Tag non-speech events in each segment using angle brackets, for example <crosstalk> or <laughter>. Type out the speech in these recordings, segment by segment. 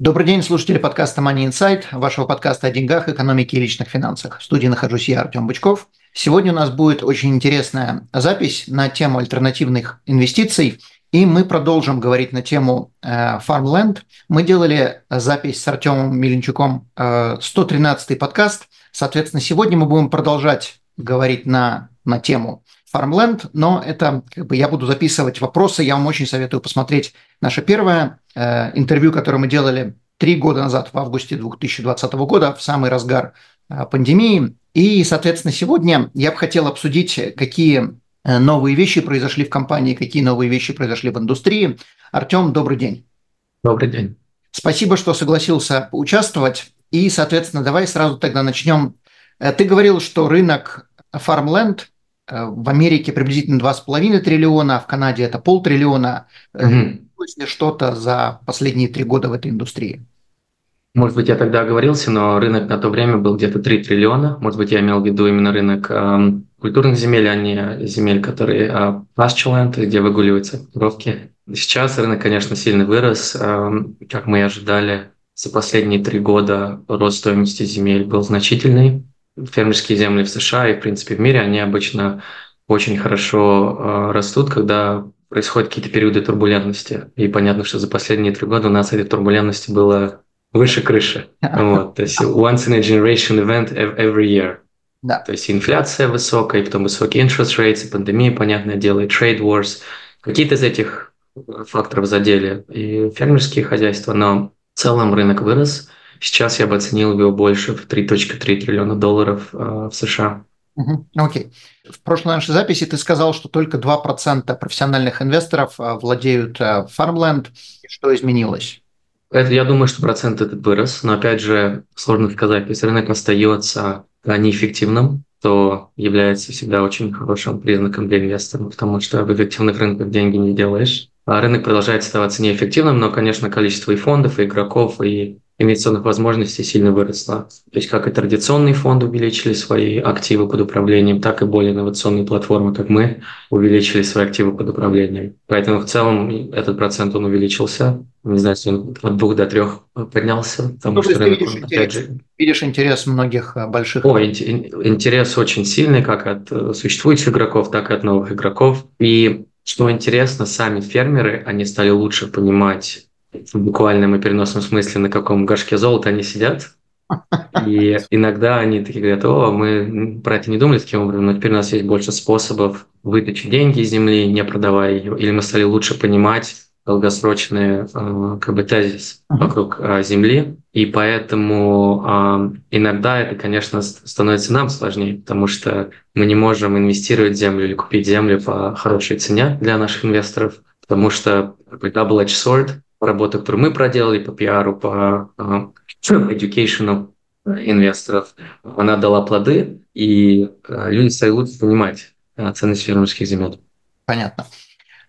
Добрый день, слушатели подкаста Money Insight, вашего подкаста о деньгах, экономике и личных финансах. В студии нахожусь я, Артем Бычков. Сегодня у нас будет очень интересная запись на тему альтернативных инвестиций, и мы продолжим говорить на тему э, Farmland. Мы делали запись с Артемом Миленчуком, э, 113-й подкаст. Соответственно, сегодня мы будем продолжать говорить на, на тему Farmland, но это как бы я буду записывать вопросы. Я вам очень советую посмотреть наше первое Э, интервью, которое мы делали три года назад, в августе 2020 года, в самый разгар э, пандемии. И, соответственно, сегодня я бы хотел обсудить, какие э, новые вещи произошли в компании, какие новые вещи произошли в индустрии. Артем, добрый день. Добрый день. Спасибо, что согласился участвовать. И, соответственно, давай сразу тогда начнем. Ты говорил, что рынок Farmland в Америке приблизительно 2,5 триллиона, а в Канаде это полтриллиона. Угу изменилось ли что-то за последние три года в этой индустрии? Может быть, я тогда оговорился, но рынок на то время был где-то 3 триллиона. Может быть, я имел в виду именно рынок э, культурных земель, а не земель, которые э, pastureland, где выгуливаются коровки. Сейчас рынок, конечно, сильно вырос. Э, как мы и ожидали, за последние три года рост стоимости земель был значительный. Фермерские земли в США и, в принципе, в мире, они обычно очень хорошо э, растут, когда происходят какие-то периоды турбулентности. И понятно, что за последние три года у нас этой турбулентности было выше крыши. <laughs> Вот, то есть once in a generation event every year. Да. То есть инфляция высокая, и потом высокие interest rates, и пандемия, понятное дело, и trade wars. Какие-то из этих факторов задели и фермерские хозяйства, но в целом рынок вырос. Сейчас я бы оценил его больше в 3.3 триллиона долларов э, в США. Окей. Okay. В прошлой нашей записи ты сказал, что только 2% профессиональных инвесторов а, владеют а, Farmland. Что изменилось? Это, я думаю, что процент этот вырос, но опять же сложно сказать, если рынок остается неэффективным, то является всегда очень хорошим признаком для инвестора, потому что в эффективных рынках деньги не делаешь. А рынок продолжает оставаться неэффективным, но, конечно, количество и фондов, и игроков, и инвестиционных возможностей сильно выросла. То есть как и традиционные фонды увеличили свои активы под управлением, так и более инновационные платформы, как мы, увеличили свои активы под управлением. Поэтому в целом этот процент он увеличился. Не знаю, если он от двух до трех поднялся. Потому ну, что рынок, видишь, он, интерес, же... видишь интерес многих э, больших... О, интерес очень сильный как от э, существующих игроков, так и от новых игроков. И что интересно, сами фермеры, они стали лучше понимать в буквальном и переносном смысле, на каком горшке золота они сидят. И иногда они такие говорят, о, мы про это не думали таким образом, но теперь у нас есть больше способов вытащить деньги из земли, не продавая ее. Или мы стали лучше понимать долгосрочный э, как бы тезис вокруг э, земли, и поэтому э, иногда это, конечно, становится нам сложнее, потому что мы не можем инвестировать в землю или купить землю по хорошей цене для наших инвесторов, потому что double-edged sword работа, которую мы проделали по пиару, по uh, education инвесторов, она дала плоды, и uh, люди стали лучше понимать uh, ценность фермерских земель. Понятно.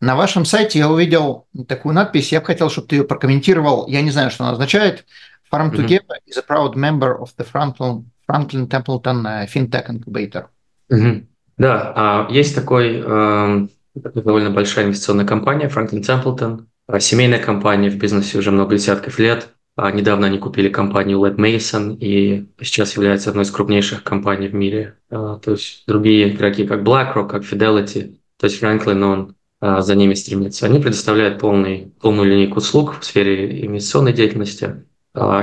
На вашем сайте я увидел такую надпись, я бы хотел, чтобы ты ее прокомментировал. Я не знаю, что она означает. Farm to mm-hmm. is a proud member of the Franklin, Franklin Templeton FinTech Incubator. Mm-hmm. Да, есть такой э, довольно большая инвестиционная компания Franklin Templeton, а, семейная компания в бизнесе уже много десятков лет. А, недавно они купили компанию Led Mason и сейчас является одной из крупнейших компаний в мире. А, то есть другие игроки, как BlackRock, как Fidelity, то есть Franklin, он за ними стремится. Они предоставляют полный, полную линейку услуг в сфере инвестиционной деятельности.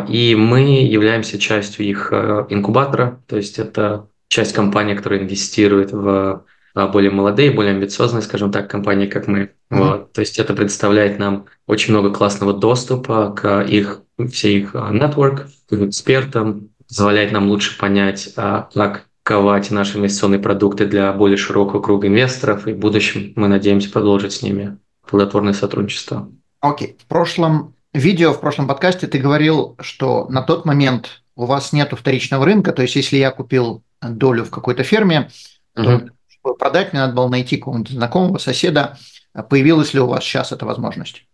И мы являемся частью их инкубатора, то есть это часть компании, которая инвестирует в а, более молодые, более амбициозные, скажем так, компании, как мы. Mm-hmm. Вот. То есть это представляет нам очень много классного доступа к их, всей их а, network, к экспертам, позволяет нам лучше понять, а, как ковать наши инвестиционные продукты для более широкого круга инвесторов, и в будущем мы надеемся продолжить с ними плодотворное сотрудничество. Окей. Okay. В прошлом видео в прошлом подкасте ты говорил, что на тот момент у вас нет вторичного рынка, то есть если я купил долю в какой-то ферме, то чтобы продать, мне надо было найти какого-нибудь знакомого, соседа. Появилась ли у вас сейчас эта возможность?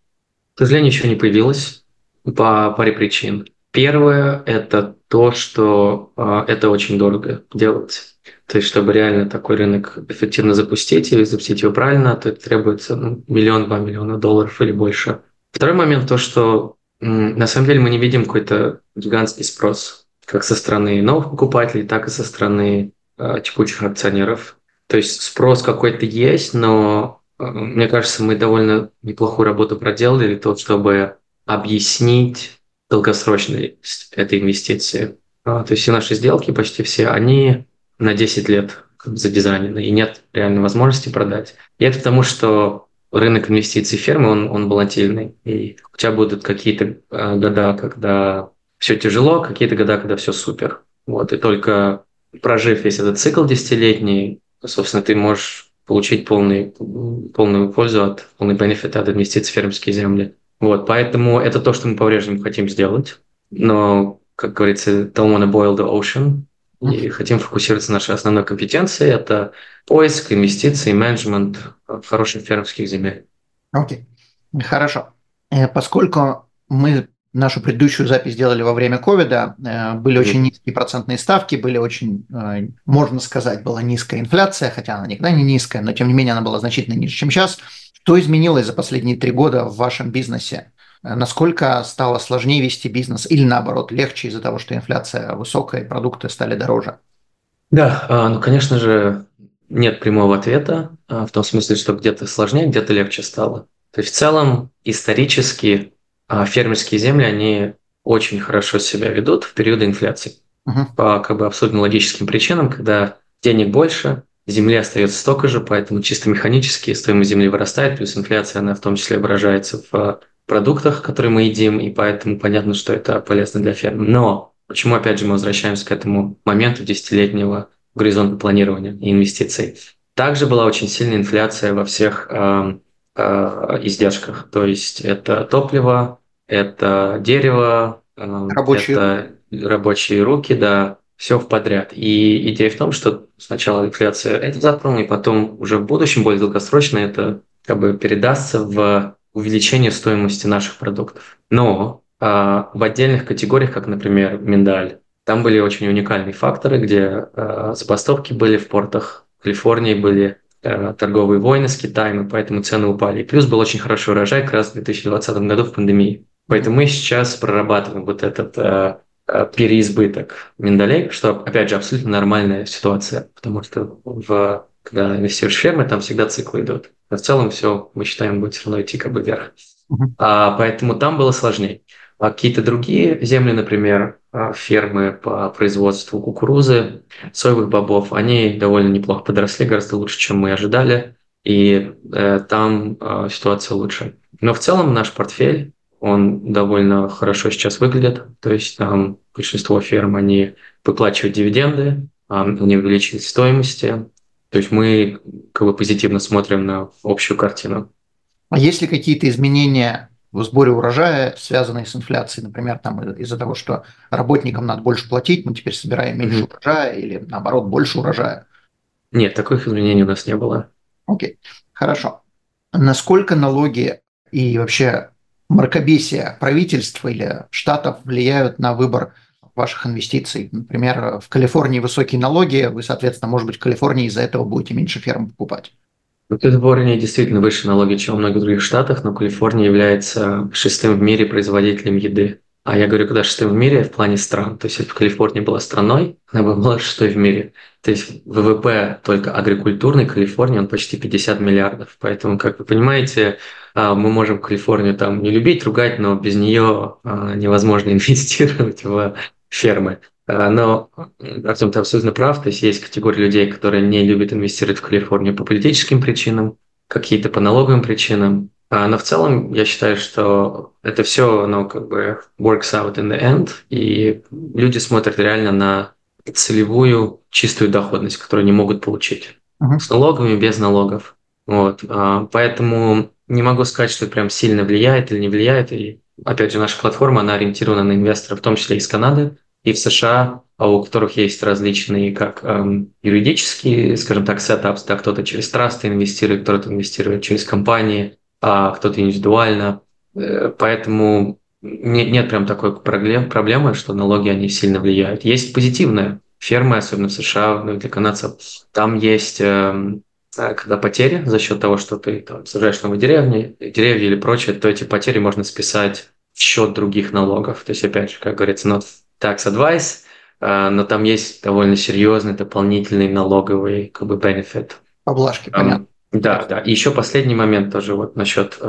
К сожалению, еще не появилась по паре причин. Первое – это то, что э, это очень дорого делать. То есть, чтобы реально такой рынок эффективно запустить и запустить его правильно, то это требуется ну, миллион-два миллиона долларов или больше. Второй момент то, что на самом деле мы не видим какой-то гигантский спрос, как со стороны новых покупателей, так и со стороны э, текущих акционеров. То есть спрос какой-то есть, но э, мне кажется, мы довольно неплохую работу проделали для того, чтобы объяснить долгосрочность этой инвестиции. А, то есть все наши сделки, почти все, они на 10 лет задизайнены, и нет реальной возможности продать. И это потому, что рынок инвестиций фермы, он, он волатильный. И у тебя будут какие-то э, года, когда все тяжело, какие-то года, когда все супер. Вот, и только прожив весь этот цикл десятилетний, собственно, ты можешь получить полный, полную пользу от, полный бенефит от инвестиций в фермерские земли. Вот, поэтому это то, что мы по-прежнему хотим сделать. Но, как говорится, don't wanna boil the ocean. И хотим фокусироваться на нашей основной компетенции. Это поиск, инвестиции, менеджмент хороших фермерских земель. Окей, okay. хорошо. Э, поскольку мы нашу предыдущую запись делали во время ковида, э, были очень низкие процентные ставки, были очень, э, можно сказать, была низкая инфляция, хотя она никогда не низкая, но тем не менее она была значительно ниже, чем сейчас. Что изменилось за последние три года в вашем бизнесе? Насколько стало сложнее вести бизнес или наоборот легче из-за того, что инфляция высокая и продукты стали дороже? Да, а, ну, конечно же, нет прямого ответа, а, в том смысле, что где-то сложнее, где-то легче стало. То есть в целом исторически фермерские земли, они очень хорошо себя ведут в периоды инфляции. Uh-huh. По как бы абсолютно логическим причинам, когда денег больше, земли остается столько же, поэтому чисто механически стоимость земли вырастает, плюс инфляция, она в том числе выражается в продуктах, которые мы едим, и поэтому понятно, что это полезно для фермы. Но почему, опять же, мы возвращаемся к этому моменту десятилетнего горизонта планирования и инвестиций? Также была очень сильная инфляция во всех э, э, издержках, то есть это топливо, это дерево, э, рабочие. это рабочие руки, да, все в подряд. И идея в том, что сначала инфляция это затронула, и потом уже в будущем, более долгосрочно, это как бы передастся в увеличение стоимости наших продуктов. Но а, в отдельных категориях, как, например, миндаль, там были очень уникальные факторы, где а, забастовки были в портах Калифорнии, были торговые войны с Китаем, и поэтому цены упали. И плюс был очень хороший урожай как раз в 2020 году в пандемии. Поэтому мы сейчас прорабатываем вот этот а, Э, переизбыток миндалей, что, опять же, абсолютно нормальная ситуация, потому что в, когда инвестируешь в фермы, там всегда циклы идут. Но в целом все, мы считаем, будет все равно идти как бы вверх. А, поэтому там было сложнее. А какие-то другие земли, например, а, фермы по производству кукурузы, соевых бобов, они довольно неплохо подросли, гораздо лучше, чем мы ожидали, и э, там э, ситуация лучше. Но в целом наш портфель он довольно хорошо сейчас выглядит. То есть там большинство ферм, они выплачивают дивиденды, они увеличивают стоимости. То есть мы как бы позитивно смотрим на общую картину. А есть ли какие-то изменения в сборе урожая, связанные с инфляцией, например, там из-за того, что работникам надо больше платить, мы теперь собираем меньше mm-hmm. урожая или наоборот больше урожая? Нет, таких изменений у нас не было. Окей, хорошо. Насколько налоги и вообще мракобесие правительства или штатов влияют на выбор ваших инвестиций. Например, в Калифорнии высокие налоги, вы, соответственно, может быть, в Калифорнии из-за этого будете меньше ферм покупать. В Калифорнии действительно выше налоги, чем в многих других штатах, но Калифорния является шестым в мире производителем еды. А я говорю, когда шестым в мире в плане стран. То есть, если бы Калифорния была страной, она бы была <laughs> шестой в мире. То есть, ВВП только агрикультурной Калифорнии, он почти 50 миллиардов. Поэтому, как вы понимаете, а, мы можем Калифорнию там не любить, ругать, но без нее а, невозможно <laughs> инвестировать в фермы. А, но Артем, ты абсолютно прав. То есть есть категория людей, которые не любят инвестировать в Калифорнию по политическим причинам, какие-то по налоговым причинам. Но в целом я считаю, что это все, оно как бы works out in the end, и люди смотрят реально на целевую чистую доходность, которую они могут получить. Uh-huh. С налогами, без налогов. Вот. Поэтому не могу сказать, что это прям сильно влияет или не влияет. И опять же, наша платформа, она ориентирована на инвесторов, в том числе из Канады и в США, а у которых есть различные как эм, юридические, скажем так, сетапс, да, кто-то через трасты инвестирует, кто-то инвестирует через компании, а кто-то индивидуально. Э, поэтому нет, нет прям такой проблем, проблемы, что налоги, они сильно влияют. Есть позитивные фермы, особенно в США, ну, для канадцев. Там есть эм, э, когда потери за счет того, что ты там, сажаешь новые деревни, деревья или прочее, то эти потери можно списать в счет других налогов. То есть, опять же, как говорится, not tax advice, э, но там есть довольно серьезный дополнительный налоговый как бы benefit. Поблажки, понятно. Да, да. И еще последний момент тоже вот насчет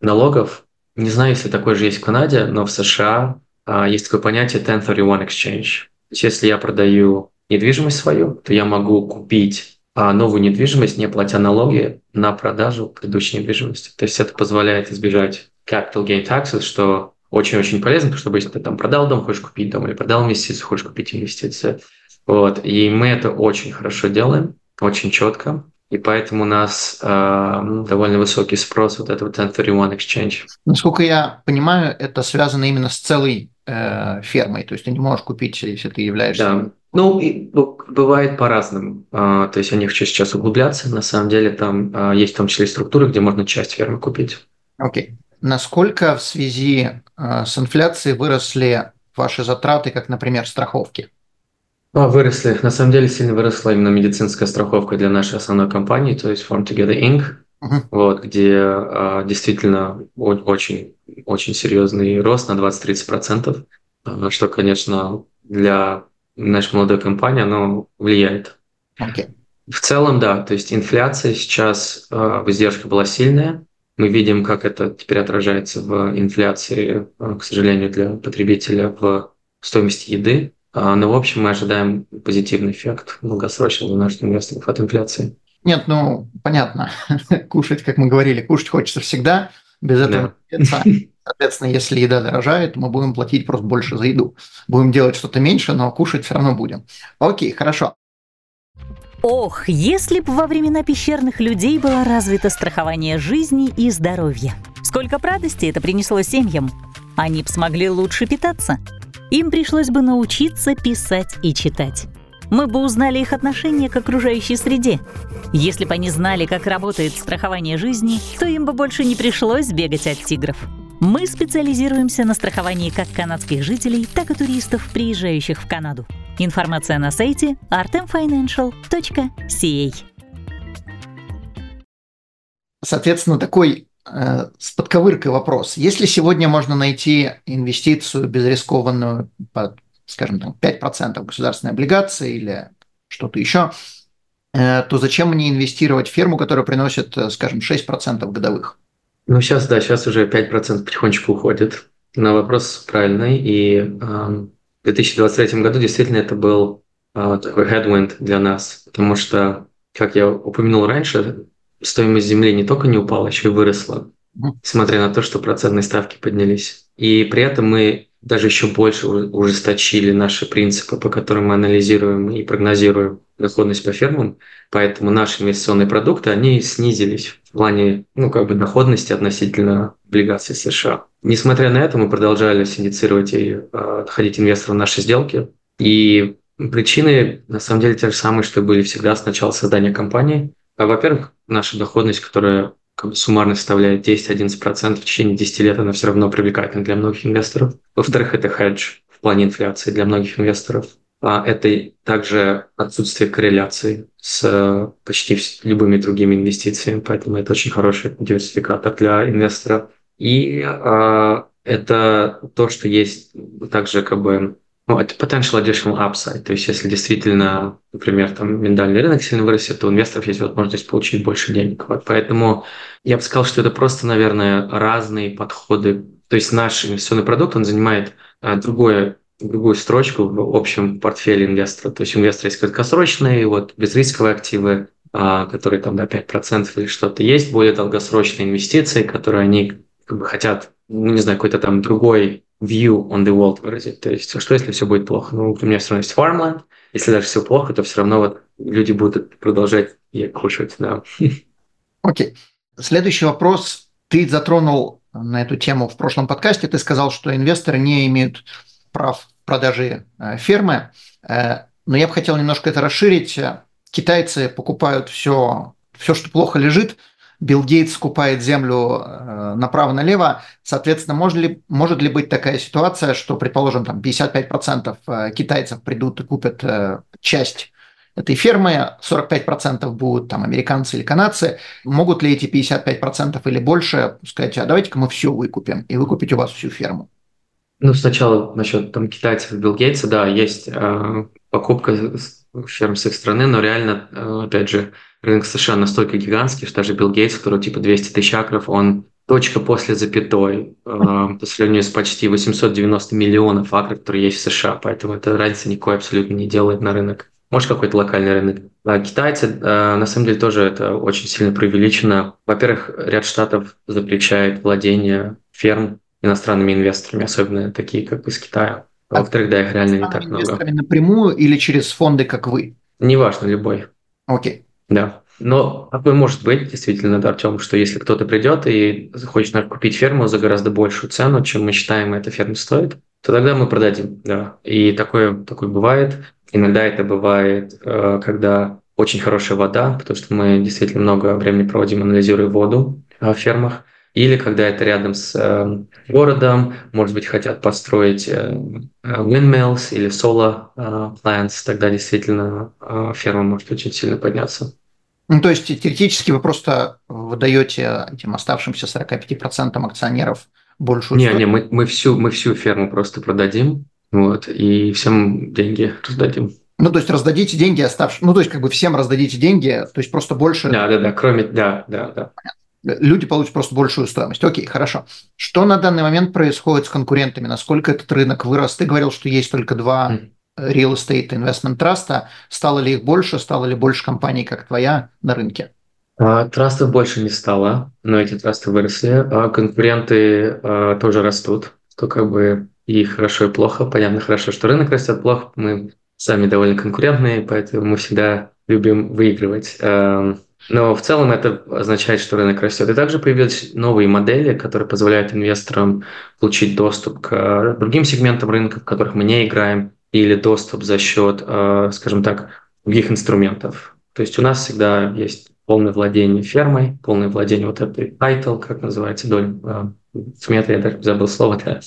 налогов. Не знаю, если такой же есть в Канаде, но в США э, есть такое понятие 1031 exchange. То есть если я продаю недвижимость свою, то я могу купить а, новую недвижимость, не платя налоги на продажу предыдущей недвижимости. То есть это позволяет избежать capital gain taxes, что очень-очень полезно, потому что если ты там продал дом, хочешь купить дом, или продал инвестицию, хочешь купить инвестицию. Вот. И мы это очень хорошо делаем, очень четко. И поэтому у нас э, довольно высокий спрос вот этого 1031 exchange. Насколько я понимаю, это связано именно с целой э, фермой. То есть ты не можешь купить, если ты являешься... Да. Ну, и, ну, бывает по-разному. А, то есть я не хочу сейчас углубляться. На самом деле там а, есть в том числе структуры, где можно часть фермы купить. Окей. Okay. Насколько в связи а, с инфляцией выросли ваши затраты, как, например, страховки? А, выросли. На самом деле сильно выросла именно медицинская страховка для нашей основной компании, то есть Form Together Inc., uh-huh. вот, где а, действительно очень, очень серьезный рост на 20-30%, а, что, конечно, для нашей молодой компании оно влияет. Okay. В целом, да, то есть инфляция сейчас а, в издержке была сильная, мы видим, как это теперь отражается в инфляции, а, к сожалению, для потребителя в стоимости еды. А, но, в общем, мы ожидаем позитивный эффект долгосрочный для наших инвесторов от инфляции. Нет, ну, понятно. <laughs> кушать, как мы говорили, кушать хочется всегда. Без этого да. Соответственно, если еда дорожает, мы будем платить просто больше за еду. Будем делать что-то меньше, но кушать все равно будем. Окей, хорошо. Ох, если бы во времена пещерных людей было развито страхование жизни и здоровья. Сколько радости это принесло семьям. Они бы смогли лучше питаться. Им пришлось бы научиться писать и читать. Мы бы узнали их отношение к окружающей среде. Если бы они знали, как работает страхование жизни, то им бы больше не пришлось бегать от тигров. Мы специализируемся на страховании как канадских жителей, так и туристов, приезжающих в Канаду. Информация на сайте artemfinancial.ca. Соответственно, такой э, с подковыркой вопрос. Если сегодня можно найти инвестицию безрискованную под, скажем, там, 5% государственной облигации или что-то еще, э, то зачем мне инвестировать в ферму, которая приносит, э, скажем, 6% годовых? Ну, сейчас, да, сейчас уже 5% потихонечку уходит. На вопрос правильный. И э, в 2023 году действительно это был э, такой headwind для нас, потому что, как я упомянул раньше, стоимость земли не только не упала, еще и выросла, несмотря на то, что процентные ставки поднялись. И при этом мы даже еще больше ужесточили наши принципы, по которым мы анализируем и прогнозируем доходность по фермам. Поэтому наши инвестиционные продукты, они снизились в плане ну, как бы доходности относительно облигаций США. Несмотря на это, мы продолжали синдицировать и э, ходить инвесторам в наши сделки. И причины, на самом деле, те же самые, что были всегда с начала создания компании. А, во-первых, наша доходность, которая как бы суммарно составляет 10-11%, в течение 10 лет она все равно привлекательна для многих инвесторов. Во-вторых, это хедж в плане инфляции для многих инвесторов. А это также отсутствие корреляции с э, почти любыми другими инвестициями, поэтому это очень хороший диверсификатор для инвестора. И а, это то, что есть также как бы ну, это potential additional upside. То есть, если действительно, например, там миндальный рынок сильно вырастет, то у инвесторов есть возможность получить больше денег. Вот. Поэтому я бы сказал, что это просто, наверное, разные подходы. То есть наш инвестиционный продукт, он занимает а, другое другую строчку в общем портфеле инвестора. То есть у инвестора есть краткосрочные, вот безрисковые активы, а, которые там до да, 5% или что-то есть, более долгосрочные инвестиции, которые они как бы хотят, ну, не знаю, какой-то там другой view on the world выразить. То есть, что если все будет плохо? Ну, у меня все равно есть farmland. Если даже все плохо, то все равно вот люди будут продолжать кушать, да. Окей. Okay. Следующий вопрос. Ты затронул на эту тему в прошлом подкасте. Ты сказал, что инвесторы не имеют прав продажи фермы. Но я бы хотел немножко это расширить. Китайцы покупают все, все что плохо лежит, Билл Гейтс скупает землю э, направо-налево, соответственно, может ли, может ли быть такая ситуация, что, предположим, там 55% э, китайцев придут и купят э, часть этой фермы, 45% будут там американцы или канадцы, могут ли эти 55% или больше сказать, а давайте-ка мы все выкупим и выкупить у вас всю ферму? Ну, сначала насчет там китайцев Билл Гейтса, да, есть э, покупка ферм с их страны, но реально, э, опять же, рынок США настолько гигантский, что даже Билл Гейтс, который типа 200 тысяч акров, он точка после запятой э, по сравнению с почти 890 миллионов акров, которые есть в США, поэтому это разница никакой абсолютно не делает на рынок. Может, какой-то локальный рынок. А китайцы, э, на самом деле, тоже это очень сильно преувеличено. Во-первых, ряд штатов запрещает владение ферм иностранными инвесторами, особенно такие, как из Китая. А во-вторых, да, их реально не так много. Инвесторами напрямую или через фонды, как вы? Неважно, любой. Окей. Да. Но такое может быть, действительно, да, Артем, что если кто-то придет и захочет наверное, купить ферму за гораздо большую цену, чем мы считаем эта ферма стоит, то тогда мы продадим, да. И такое, такое бывает. Иногда это бывает, э, когда очень хорошая вода, потому что мы действительно много времени проводим, анализируя воду в фермах. Или когда это рядом с э, городом, может быть, хотят построить э, windmills или solar plants, тогда действительно ферма может очень сильно подняться. Ну, то есть теоретически вы просто выдаете этим оставшимся 45% акционеров большую Не, не, мы, мы, всю, мы всю ферму просто продадим, вот, и всем деньги раздадим. Ну, то есть раздадите деньги оставшим, ну, то есть как бы всем раздадите деньги, то есть просто больше... Да, да, да, кроме, да, да, да. Люди получат просто большую стоимость. Окей, хорошо. Что на данный момент происходит с конкурентами? Насколько этот рынок вырос? Ты говорил, что есть только два mm real estate investment траста. Стало ли их больше? Стало ли больше компаний, как твоя, на рынке? А, трастов больше не стало, но эти трасты выросли. А конкуренты а, тоже растут, то как бы и хорошо, и плохо. Понятно, хорошо, что рынок растет, плохо. Мы сами довольно конкурентные, поэтому мы всегда любим выигрывать. Но в целом это означает, что рынок растет. И также появились новые модели, которые позволяют инвесторам получить доступ к другим сегментам рынка, в которых мы не играем или доступ за счет, э, скажем так, других инструментов. То есть у нас всегда есть полное владение фермой, полное владение вот этой title, как называется, доль э, сметы, я даже забыл слово, да.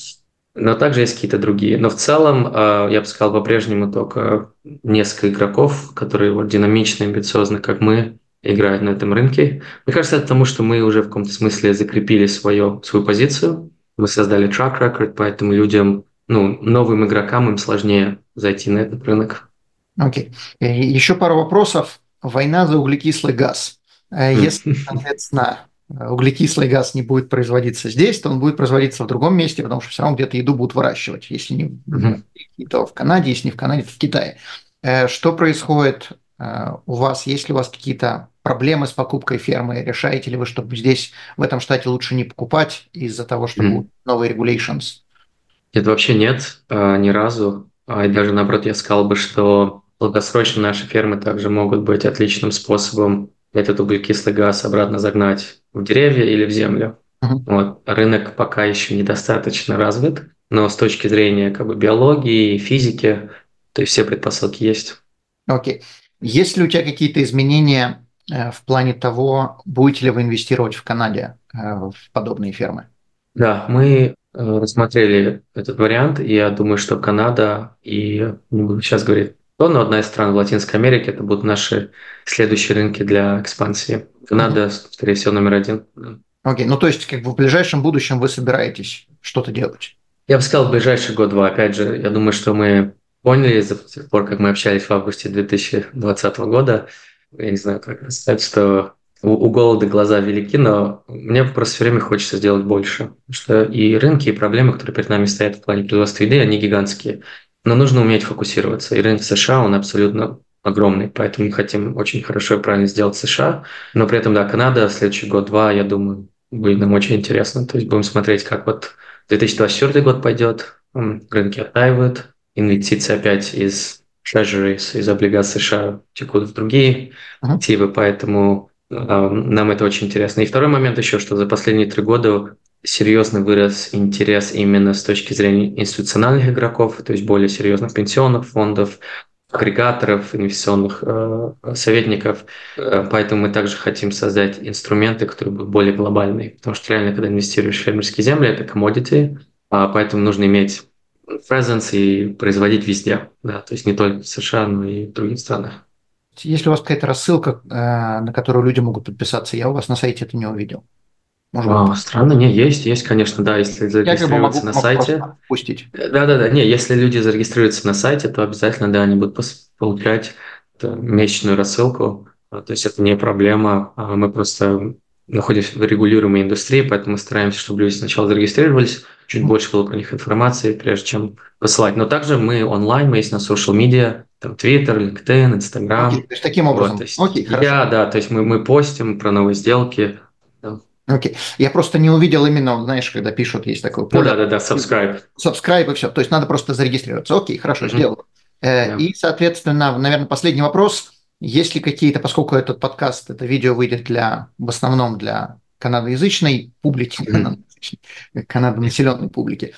Но также есть какие-то другие. Но в целом, э, я бы сказал, по-прежнему только несколько игроков, которые вот динамично, амбициозно, как мы, играют на этом рынке. Мне кажется, это потому, что мы уже в каком-то смысле закрепили свое, свою позицию, мы создали track record, поэтому людям ну, новым игрокам им сложнее зайти на этот рынок. Окей. Okay. Еще пару вопросов. Война за углекислый газ. Э, если, соответственно, углекислый газ не будет производиться здесь, то он будет производиться в другом месте, потому что все равно где-то еду будут выращивать. Если не mm-hmm. то в Канаде, если не в Канаде, то в Китае. Э, что происходит э, у вас? Есть ли у вас какие-то проблемы с покупкой фермы? Решаете ли вы, чтобы здесь, в этом штате, лучше не покупать из-за того, что mm-hmm. будут новые regulations? Нет, вообще нет, а, ни разу. А, и даже наоборот, я сказал бы, что долгосрочно наши фермы также могут быть отличным способом этот углекислый газ обратно загнать в деревья или в землю. Uh-huh. Вот. Рынок пока еще недостаточно развит, но с точки зрения как бы, биологии и физики, то есть все предпосылки есть. Окей. Okay. Есть ли у тебя какие-то изменения в плане того, будете ли вы инвестировать в Канаде э, в подобные фермы? Да, мы Э, рассмотрели этот вариант, и я думаю, что Канада и, не буду сейчас говорить то, но одна из стран в Латинской Америке это будут наши следующие рынки для экспансии. Канада, mm-hmm. скорее всего, номер один. Окей, okay. ну то есть как бы в ближайшем будущем вы собираетесь что-то делать? Я бы сказал, в ближайший год-два. Опять же, я думаю, что мы поняли с тех пор, как мы общались в августе 2020 года, я не знаю, как сказать, что у, у голода глаза велики, но мне просто все время хочется сделать больше. Что и рынки, и проблемы, которые перед нами стоят в плане производства еды, они гигантские. Но нужно уметь фокусироваться. И рынок США, он абсолютно огромный, поэтому мы хотим очень хорошо и правильно сделать США. Но при этом, да, Канада в следующий год-два, я думаю, будет нам очень интересно. То есть будем смотреть, как вот 2024 год пойдет, рынки оттаивают, инвестиции опять из treasuries, из облигаций США текут в другие активы, uh-huh. поэтому нам это очень интересно. И второй момент еще, что за последние три года серьезно вырос интерес именно с точки зрения институциональных игроков, то есть более серьезных пенсионных фондов, агрегаторов, инвестиционных э, советников. Э, поэтому мы также хотим создать инструменты, которые будут более глобальные. Потому что реально, когда инвестируешь в фермерские земли, это commodity, а поэтому нужно иметь presence и производить везде. Да, то есть не только в США, но и в других странах. Если у вас какая-то рассылка, э, на которую люди могут подписаться, я у вас на сайте это не увидел. Может а, странно, не, есть, есть, конечно, да, если зарегистрироваться я, на сайте. Пустить. Да, да, да, не, если люди зарегистрируются на сайте, то обязательно, да, они будут получать месячную рассылку. А, то есть это не проблема, а мы просто находимся в регулируемой индустрии, поэтому мы стараемся, чтобы люди сначала зарегистрировались, чуть больше было про них информации, прежде чем посылать. Но также мы онлайн, мы есть на social media, там Twitter, LinkedIn, Instagram. Окей, то есть таким образом. Вот, то есть, Окей, хорошо. Я, да, то есть мы, мы постим про новые сделки. Окей. Я просто не увидел именно, знаешь, когда пишут, есть такое поле. Ну, да, да, да, subscribe. Subscribe и все. То есть надо просто зарегистрироваться. Окей, хорошо, mm-hmm. сделал. Yeah. Э, и, соответственно, наверное, последний вопрос. Есть ли какие-то, поскольку этот подкаст, это видео выйдет для, в основном для канадоязычной публики, mm-hmm. Канадонаселенной публики,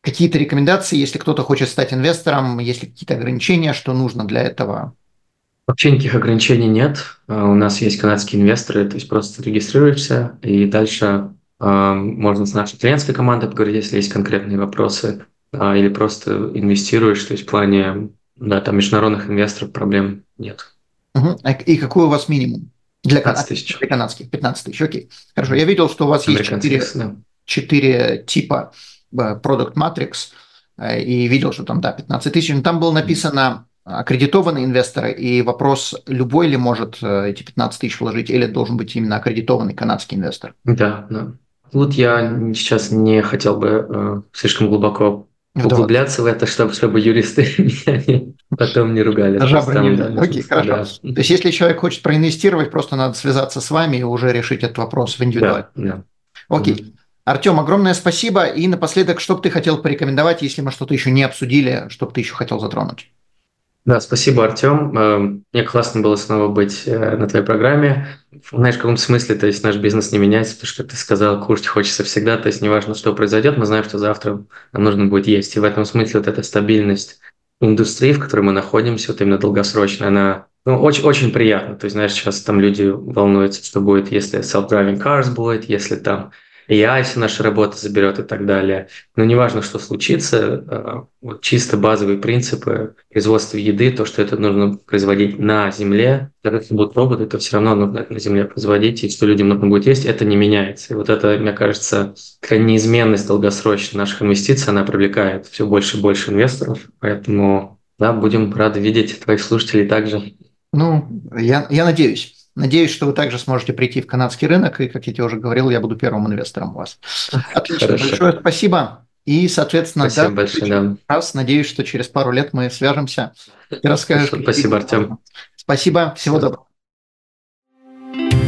какие-то рекомендации, если кто-то хочет стать инвестором, есть ли какие-то ограничения, что нужно для этого? Вообще никаких ограничений нет. А, у нас есть канадские инвесторы, то есть просто регистрируешься, и дальше э, можно с нашей клиентской командой поговорить, если есть конкретные вопросы, э, или просто инвестируешь, то есть в плане да, там международных инвесторов проблем нет. Угу. И какой у вас минимум? Для, 15 тысяч. для канадских 15 тысяч, окей. Хорошо, я видел, что у вас есть 4, да. 4 типа Product Matrix, э, и видел, что там, да, 15 тысяч, но там было написано аккредитованные инвесторы, и вопрос, любой ли может э, эти 15 тысяч вложить, или должен быть именно аккредитованный канадский инвестор? Да, да. Тут я сейчас не хотел бы э, слишком глубоко углубляться в это, чтобы, чтобы юристы <laughs> меня потом не ругали. Жабры не да, Окей, хорошо. Да. То есть, если человек хочет проинвестировать, просто надо связаться с вами и уже решить этот вопрос в индивидуально. Да, да. Окей. Артем, огромное спасибо. И напоследок, что бы ты хотел порекомендовать, если мы что-то еще не обсудили, что бы ты еще хотел затронуть? Да, спасибо, Артем. Эм, мне классно было снова быть э, на твоей программе. Знаешь, в каком смысле, то есть наш бизнес не меняется, потому что ты сказал, кушать хочется всегда, то есть неважно, что произойдет, мы знаем, что завтра нам нужно будет есть. И в этом смысле вот эта стабильность индустрии, в которой мы находимся, вот именно долгосрочная, она ну, очень, очень приятна. То есть, знаешь, сейчас там люди волнуются, что будет, если self-driving cars будет, если там AI, если наша работа заберет и так далее. Но неважно, что случится, э, вот чисто базовые принципы производства еды, то, что это нужно производить на земле, даже если будут роботы, то все равно нужно это на земле производить, и что людям нужно будет есть, это не меняется. И вот это, мне кажется, такая неизменность долгосрочная наших инвестиций, она привлекает все больше и больше инвесторов, поэтому да, будем рады видеть твоих слушателей также. Ну, я, я надеюсь. Надеюсь, что вы также сможете прийти в канадский рынок, и, как я тебе уже говорил, я буду первым инвестором у вас. Отлично, Хорошо. большое спасибо. И, соответственно, спасибо да, большое, да. раз надеюсь, что через пару лет мы свяжемся и расскажешь. Спасибо, Артем. Спасибо, всего доброго.